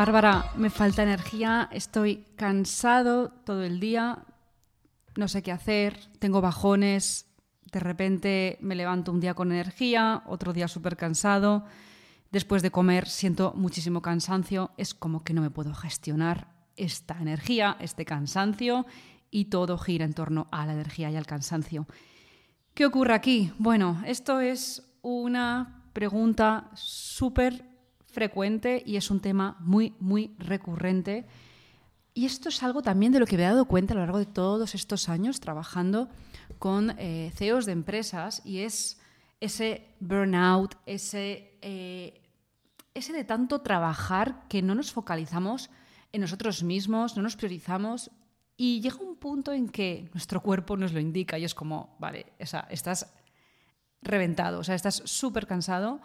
Bárbara, me falta energía, estoy cansado todo el día, no sé qué hacer, tengo bajones, de repente me levanto un día con energía, otro día súper cansado, después de comer siento muchísimo cansancio, es como que no me puedo gestionar esta energía, este cansancio y todo gira en torno a la energía y al cansancio. ¿Qué ocurre aquí? Bueno, esto es una pregunta súper frecuente y es un tema muy, muy recurrente. Y esto es algo también de lo que me he dado cuenta a lo largo de todos estos años trabajando con eh, CEOs de empresas y es ese burnout, ese, eh, ese de tanto trabajar que no nos focalizamos en nosotros mismos, no nos priorizamos y llega un punto en que nuestro cuerpo nos lo indica y es como, vale, estás reventado, o sea, estás súper cansado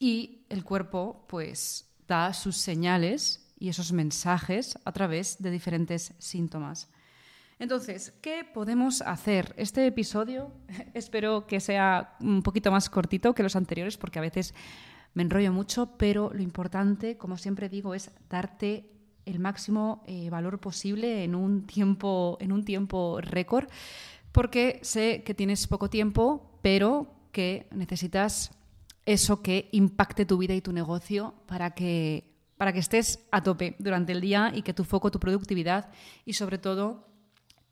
y el cuerpo pues da sus señales y esos mensajes a través de diferentes síntomas. Entonces, ¿qué podemos hacer? Este episodio espero que sea un poquito más cortito que los anteriores porque a veces me enrollo mucho, pero lo importante, como siempre digo, es darte el máximo eh, valor posible en un tiempo, en un tiempo récord, porque sé que tienes poco tiempo, pero que necesitas eso que impacte tu vida y tu negocio para que, para que estés a tope durante el día y que tu foco, tu productividad y sobre todo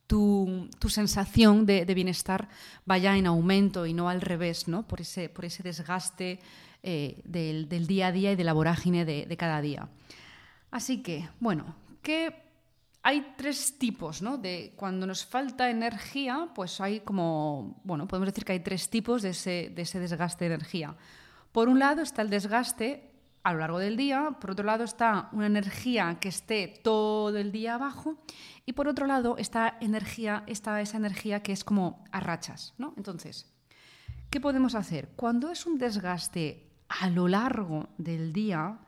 tu, sensación de, bienestar vaya en aumento y no al revés, ¿no? por, ese, por ese desgaste eh, del, día a día y de la vorágine de, de cada día. Así que, bueno, ¿qué hay tres tipos, ¿no? De cuando nos falta energía, pues hay como, bueno, podemos decir que hay tres tipos de ese, desgaste de energía. Por un lado está el desgaste a lo largo del día, por otro lado está una energía que esté todo el día abajo y por otro lado está energía, está esa energía que es como a rachas, ¿no? Entonces, ¿qué podemos hacer? Cuando es un desgaste a lo largo del día,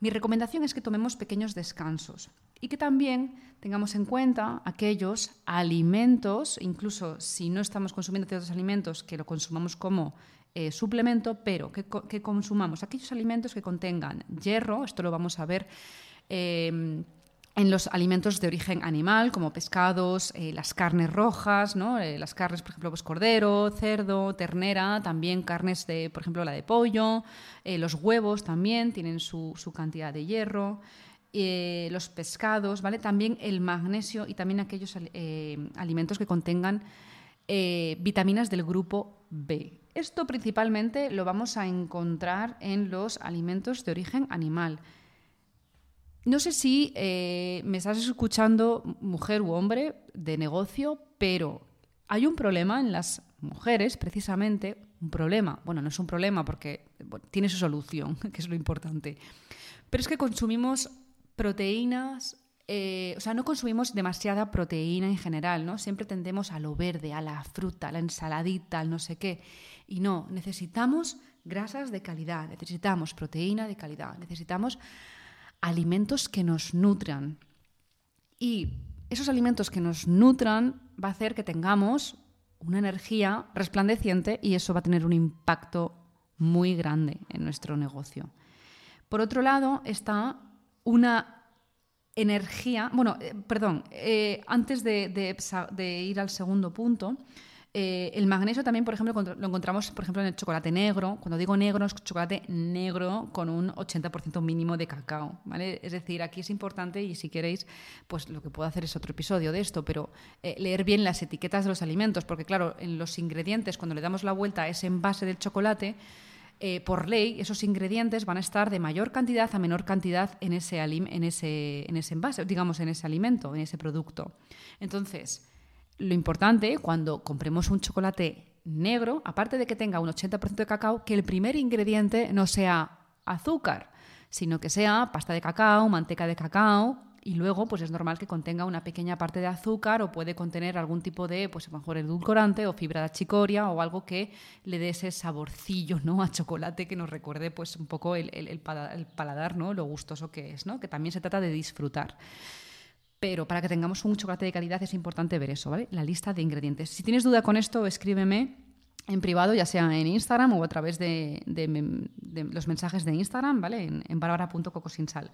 mi recomendación es que tomemos pequeños descansos y que también tengamos en cuenta aquellos alimentos, incluso si no estamos consumiendo ciertos alimentos, que lo consumamos como eh, suplemento, pero que, consumamos aquellos alimentos que contengan hierro, esto lo vamos a ver. Eh, en los alimentos de origen animal, como pescados, eh, las carnes rojas, ¿no? las carnes, por ejemplo, pues cordero, cerdo, ternera, también carnes de, por ejemplo, la de pollo, los huevos también tienen su cantidad de hierro. Eh, los pescados, ¿vale? También el magnesio y también aquellos eh, alimentos que contengan eh, vitaminas del grupo B. Esto principalmente lo vamos a encontrar en los alimentos de origen animal. No sé si me estás escuchando, mujer u hombre, de negocio, pero hay un problema en las mujeres, precisamente, un problema. Bueno, no es un problema porque tiene su solución, que es lo importante. Pero es que consumimos proteínas, eh, o sea, no consumimos demasiada proteína en general, ¿no? Siempre tendemos a lo verde, a la fruta, a la ensaladita, al no sé qué. Y no, necesitamos grasas de calidad, necesitamos proteína de calidad, necesitamos alimentos que nos nutran. Y esos alimentos que nos nutran va a hacer que tengamos una energía resplandeciente y eso va a tener un impacto muy grande en nuestro negocio. Por otro lado está una energía, bueno, eh, perdón, eh, antes de, ir al segundo punto, eh, el magnesio también, por ejemplo, lo encontramos, por ejemplo, en el chocolate negro. Cuando digo negro, es chocolate negro con un 80% mínimo de cacao, ¿vale? Es decir, aquí es importante y si queréis, pues lo que puedo hacer es otro episodio de esto, pero leer bien las etiquetas de los alimentos, porque claro, en los ingredientes, cuando le damos la vuelta a ese envase del chocolate, eh, por ley, esos ingredientes van a estar de mayor cantidad a menor cantidad en ese, en ese, en ese envase, digamos, en ese alimento, en ese producto. Entonces, lo importante cuando compremos un chocolate negro, aparte de que tenga un 80% de cacao, que el primer ingrediente no sea azúcar, sino que sea pasta de cacao, manteca de cacao, y luego pues es normal que contenga una pequeña parte de azúcar o puede contener algún tipo de, pues mejor edulcorante o fibra de achicoria o algo que le dé ese saborcillo ¿no? a chocolate que nos recuerde pues un poco el, el, paladar, ¿no? lo gustoso que es, ¿no? que también se trata de disfrutar. Pero para que tengamos un chocolate de calidad es importante ver eso, ¿vale? La lista de ingredientes. Si tienes duda con esto, escríbeme en privado, ya sea en Instagram o a través de, los mensajes de Instagram, ¿vale? En, en barbara.cocosinsal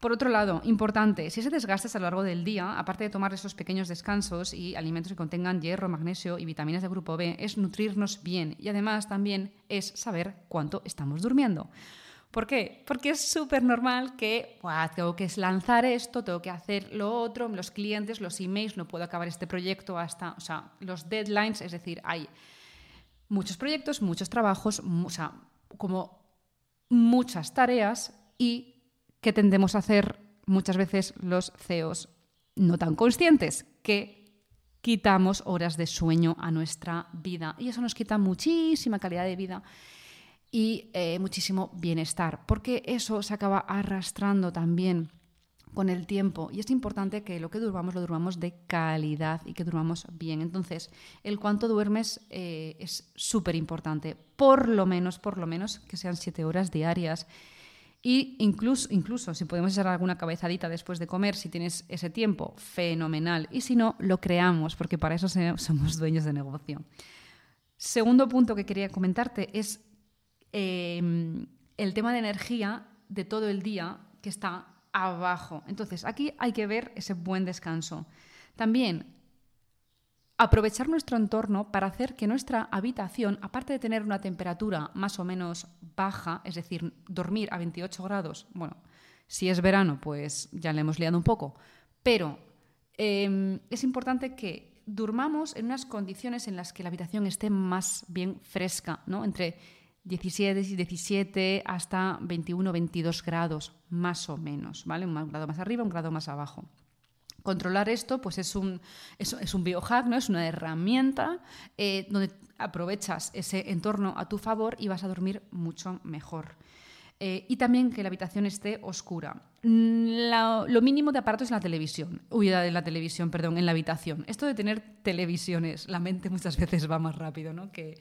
Por otro lado, importante, si ese desgastes a lo largo del día, aparte de tomar esos pequeños descansos y alimentos que contengan hierro, magnesio y vitaminas de grupo B, es nutrirnos bien y además también es saber cuánto estamos durmiendo. ¿Por qué? Porque es súper normal que tengo que lanzar esto, tengo que hacer lo otro, los clientes, los emails, no puedo acabar este proyecto hasta, o sea, los deadlines, es decir, hay muchos proyectos, muchos trabajos, o sea, como muchas tareas y que tendemos a hacer muchas veces los CEOs no tan conscientes, que quitamos horas de sueño a nuestra vida y eso nos quita muchísima calidad de vida y eh, muchísimo bienestar, porque eso se acaba arrastrando también con el tiempo y es importante que lo que durmamos lo durmamos de calidad y que durmamos bien. Entonces, el cuánto duermes eh, es súper importante, por lo menos, por lo menos que sean siete horas diarias. Y incluso, incluso si podemos echar alguna cabezadita después de comer, si tienes ese tiempo, fenomenal. Y si no, lo creamos, porque para eso somos dueños de negocio. Segundo punto que quería comentarte es em, el tema de energía de todo el día que está abajo. Entonces, aquí hay que ver ese buen descanso. También aprovechar nuestro entorno para hacer que nuestra habitación, aparte de tener una temperatura más o menos baja, es decir, dormir a 28 grados, bueno, si es verano, pues ya le hemos liado un poco, pero em, es importante que durmamos en unas condiciones en las que la habitación esté más bien fresca, ¿no? Entre 17 y 17 hasta 21, 22 grados, más o menos, ¿vale? Un grado más arriba, un grado más abajo. Controlar esto pues es un, es, un biohack, ¿no? es una herramienta eh, donde aprovechas ese entorno a tu favor y vas a dormir mucho mejor. Eh, y también que la habitación esté oscura. Mm, lo mínimo de aparatos en la televisión, uy, de la televisión, perdón, en la habitación. Esto de tener televisiones, la mente muchas veces va más rápido ¿no? que,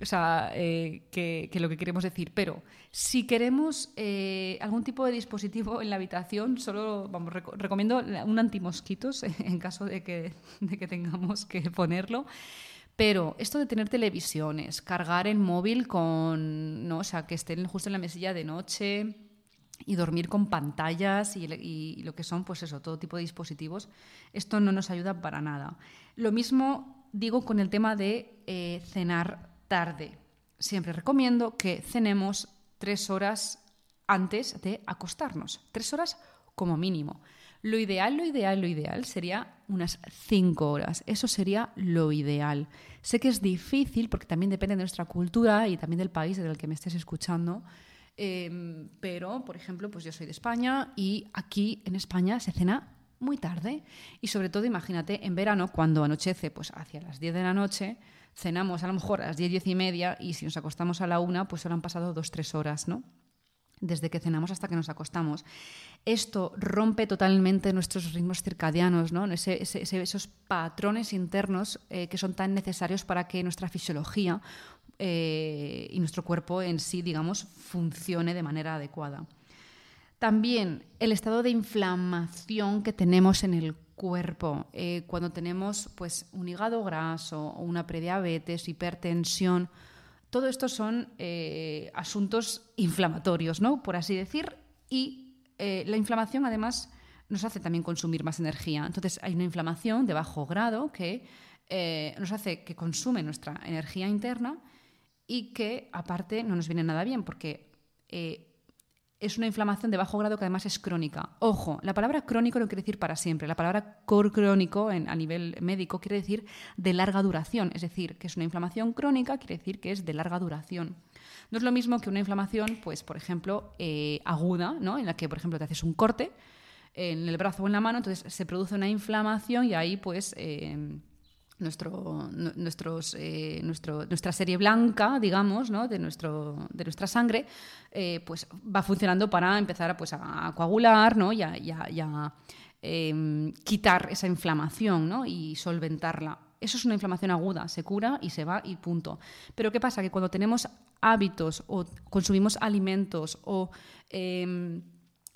o sea, eh, que, lo que queremos decir. Pero si queremos eh, algún tipo de dispositivo en la habitación, solo vamos, recomiendo un antimosquitos en caso de que, de que tengamos que ponerlo. Pero esto de tener televisiones, cargar el móvil con, ¿no? o sea, que estén justo en la mesilla de noche y dormir con pantallas y, lo que son, pues eso, todo tipo de dispositivos, esto no nos ayuda para nada. Lo mismo digo con el tema de eh, cenar tarde. Siempre recomiendo que cenemos tres horas antes de acostarnos, tres horas como mínimo. Lo ideal, lo ideal, lo ideal sería unas cinco horas. Eso sería lo ideal. Sé que es difícil porque también depende de nuestra cultura y también del país del que me estés escuchando. Em, pero, por ejemplo, pues yo soy de España y aquí en España se cena muy tarde. Y sobre todo, imagínate, en verano, cuando anochece, pues hacia las 10 de la noche, cenamos a lo mejor a las 10, 10 y media y si nos acostamos a la una, pues solo han pasado dos, tres horas, ¿no? Desde que cenamos hasta que nos acostamos. Esto rompe totalmente nuestros ritmos circadianos, ¿no? esos patrones internos eh, que son tan necesarios para que nuestra fisiología eh, y nuestro cuerpo en sí, digamos, funcione de manera adecuada. También el estado de inflamación que tenemos en el cuerpo. Eh, cuando tenemos pues, un hígado graso una prediabetes, hipertensión, todo esto son eh, asuntos inflamatorios, ¿no? por así decir, y eh, la inflamación además nos hace también consumir más energía. Entonces hay una inflamación de bajo grado que nos hace que consume nuestra energía interna y que aparte no nos viene nada bien porque es una inflamación de bajo grado que además es crónica. Ojo, la palabra crónico no quiere decir para siempre. La palabra crónico en, a nivel médico quiere decir de larga duración. Es decir, que es una inflamación crónica, quiere decir que es de larga duración. No es lo mismo que una inflamación, pues, por ejemplo, eh, aguda, ¿no? en la que, por ejemplo, te haces un corte en el brazo o en la mano, entonces se produce una inflamación y ahí, pues, eh, nuestro, nuestros, eh, nuestro, nuestra serie blanca, digamos, ¿no? de, nuestro, de nuestra sangre, eh, pues va funcionando para empezar pues, a coagular ¿no? y a, em, quitar esa inflamación ¿no? y solventarla. Eso es una inflamación aguda, se cura y se va y punto. Pero ¿qué pasa? Que cuando tenemos hábitos o consumimos alimentos o em,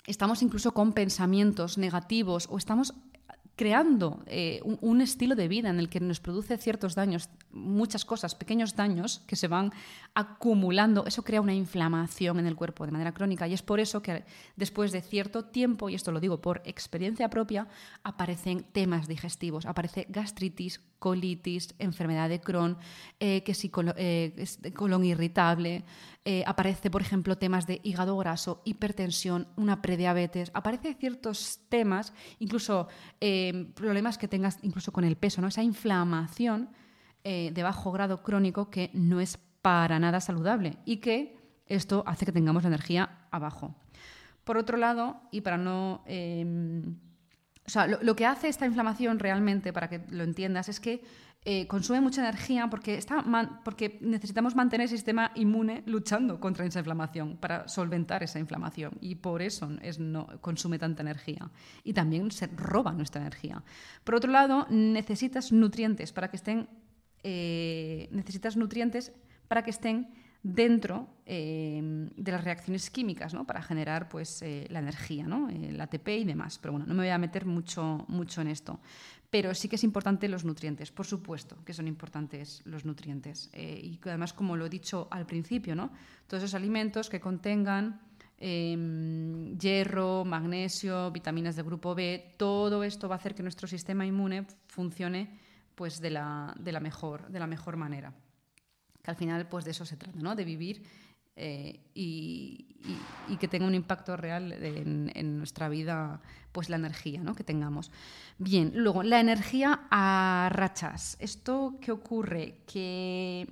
estamos incluso con pensamientos negativos o estamos creando eh, un, estilo de vida en el que nos produce ciertos daños, muchas cosas, pequeños daños que se van acumulando, eso crea una inflamación en el cuerpo de manera crónica y es por eso que después de cierto tiempo, y esto lo digo por experiencia propia, aparecen temas digestivos, aparece gastritis, colitis, enfermedad de Crohn, eh, que si eh, colon irritable, aparece, por ejemplo, temas de hígado graso, hipertensión, una prediabetes, aparece ciertos temas, incluso Em, problemas que tengas incluso con el peso, ¿no? esa inflamación eh, de bajo grado crónico que no es para nada saludable y que esto hace que tengamos la energía abajo. Por otro lado, y para no... O sea, lo, que hace esta inflamación realmente, para que lo entiendas, es que eh, consume mucha energía porque, está porque necesitamos mantener el sistema inmune luchando contra esa inflamación para solventar esa inflamación y por eso consume tanta energía y también se roba nuestra energía. Por otro lado, necesitas nutrientes para que estén eh, necesitas nutrientes para que estén dentro eh, de las reacciones químicas ¿no? para generar pues, la energía, ¿no? el ATP y demás. Pero bueno, no me voy a meter mucho, mucho en esto pero sí que es importante los nutrientes, por supuesto que son importantes los nutrientes. Eh, y además, como lo he dicho al principio, ¿no? todos esos alimentos que contengan em, hierro, magnesio, vitaminas del grupo B, todo esto va a hacer que nuestro sistema inmune funcione pues, de, la, de la mejor, de la mejor manera. Que al final pues, de eso se trata, ¿no? de vivir eh, y, que tenga un impacto real en, nuestra vida, pues la energía ¿no? que tengamos. Bien, luego, la energía a rachas. ¿Esto qué ocurre? Que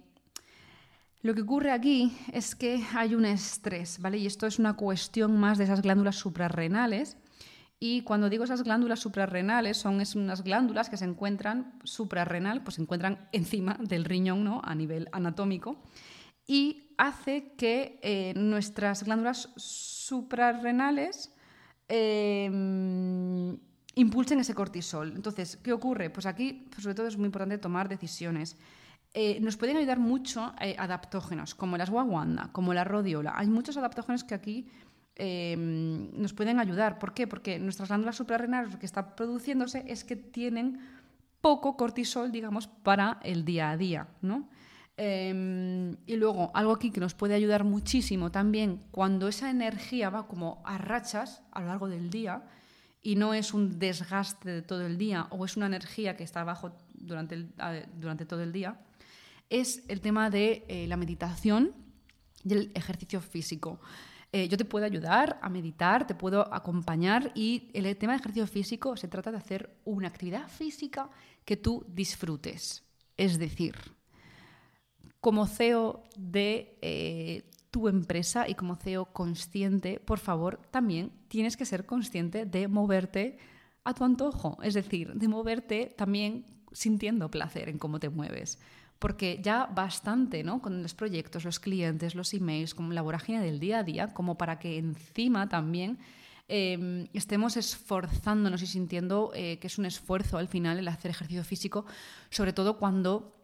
lo que ocurre aquí es que hay un estrés, ¿vale? Y esto es una cuestión más de esas glándulas suprarrenales. Y cuando digo esas glándulas suprarrenales, son unas glándulas que se encuentran suprarrenal, pues se encuentran encima del riñón, ¿no? A nivel anatómico y hace que eh, nuestras glándulas suprarrenales em, impulsen ese cortisol. Entonces, ¿qué ocurre? Pues aquí, pues sobre todo, es muy importante tomar decisiones. Eh, nos pueden ayudar mucho eh, adaptógenos, como las guaguanda, como la rodiola. Hay muchos adaptógenos que aquí em, nos pueden ayudar. ¿Por qué? Porque nuestras glándulas suprarrenales lo que está produciéndose es que tienen poco cortisol, digamos, para el día a día, ¿no? Em, y luego, algo aquí que nos puede ayudar muchísimo también, cuando esa energía va como a rachas a lo largo del día y no es un desgaste de todo el día o es una energía que está abajo durante, durante todo el día, es el tema de eh, la meditación y el ejercicio físico. Eh, yo te puedo ayudar a meditar, te puedo acompañar y el tema de ejercicio físico se trata de hacer una actividad física que tú disfrutes. Es decir, como CEO de eh, tu empresa y como CEO consciente, por favor, también tienes que ser consciente de moverte a tu antojo, es decir, de moverte también sintiendo placer en cómo te mueves. Porque ya bastante, ¿no? Con los proyectos, los clientes, los emails, como la vorágine del día a día, como para que encima también em, estemos esforzándonos y sintiendo eh, que es un esfuerzo al final el hacer ejercicio físico, sobre todo cuando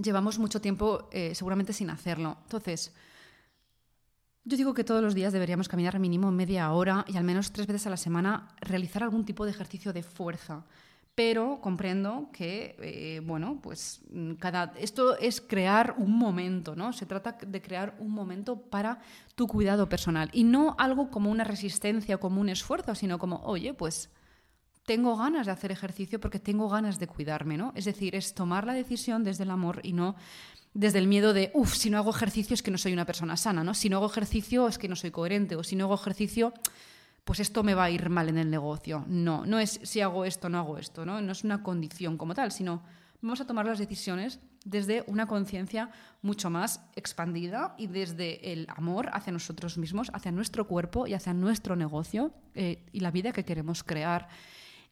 llevamos mucho tiempo eh, seguramente sin hacerlo. Entonces, yo digo que todos los días deberíamos caminar mínimo media hora y al menos tres veces a la semana realizar algún tipo de ejercicio de fuerza. Pero comprendo que, eh, bueno, pues cada, esto es crear un momento, ¿no? Se trata de crear un momento para tu cuidado personal y no algo como una resistencia o como un esfuerzo, sino como, oye, pues tengo ganas de hacer ejercicio porque tengo ganas de cuidarme, ¿no? Es decir, es tomar la decisión desde el amor y no desde el miedo de, uff, si no hago ejercicio es que no soy una persona sana, ¿no? Si no hago ejercicio es que no soy coherente, o si no hago ejercicio, pues esto me va a ir mal en el negocio. No, no es si hago esto, no hago esto, ¿no? No es una condición como tal, sino vamos a tomar las decisiones desde una conciencia mucho más expandida y desde el amor hacia nosotros mismos, hacia nuestro cuerpo y hacia nuestro negocio eh, y la vida que queremos crear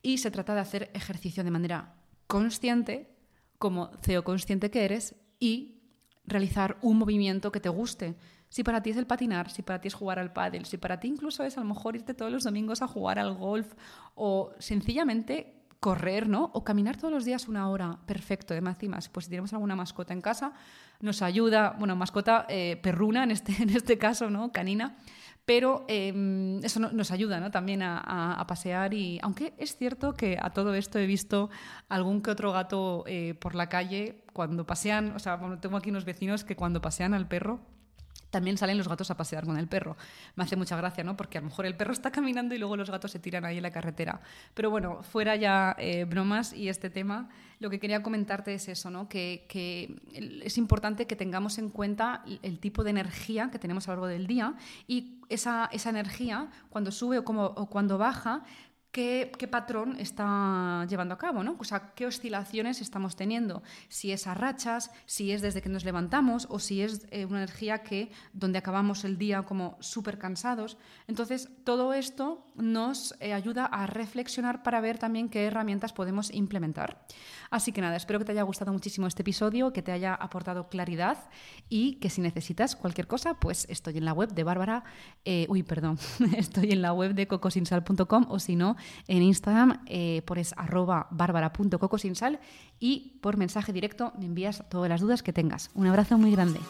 y se trata de hacer ejercicio de manera consciente, como CEO consciente que eres, y realizar un movimiento que te guste. Si para ti es el patinar, si para ti es jugar al pádel, si para ti incluso es a lo mejor irte todos los domingos a jugar al golf o sencillamente correr, ¿no? O caminar todos los días una hora, perfecto, de más y. Pues si tenemos alguna mascota en casa, nos ayuda, bueno, mascota eh, perruna en este, en este caso, ¿no? Canina, pero em, eso nos ayuda ¿no? también a, pasear y aunque es cierto que a todo esto he visto algún que otro gato eh, por la calle cuando pasean, o sea, tengo aquí unos vecinos que cuando pasean al perro también salen los gatos a pasear con el perro. Me hace mucha gracia, ¿no? Porque a lo mejor el perro está caminando y luego los gatos se tiran ahí en la carretera. Pero bueno, fuera ya eh, bromas y este tema, lo que quería comentarte es eso, ¿no? Que, es importante que tengamos en cuenta el tipo de energía que tenemos a lo largo del día y esa, esa energía, cuando sube o, como, o cuando baja, Qué, patrón está llevando a cabo, ¿no? O sea, qué oscilaciones estamos teniendo. Si es a rachas, si es desde que nos levantamos o si es eh, una energía que donde acabamos el día como súper cansados. Entonces, todo esto nos eh, ayuda a reflexionar para ver también qué herramientas podemos implementar. Así que nada, espero que te haya gustado muchísimo este episodio, que te haya aportado claridad y que si necesitas cualquier cosa, pues estoy en la web de Bárbara, eh, uy, perdón, estoy en la web de cocosinsal.com o si no, en Instagram eh, pones arroba bárbara.cocosinsal y por mensaje directo me envías todas las dudas que tengas. Un abrazo muy grande.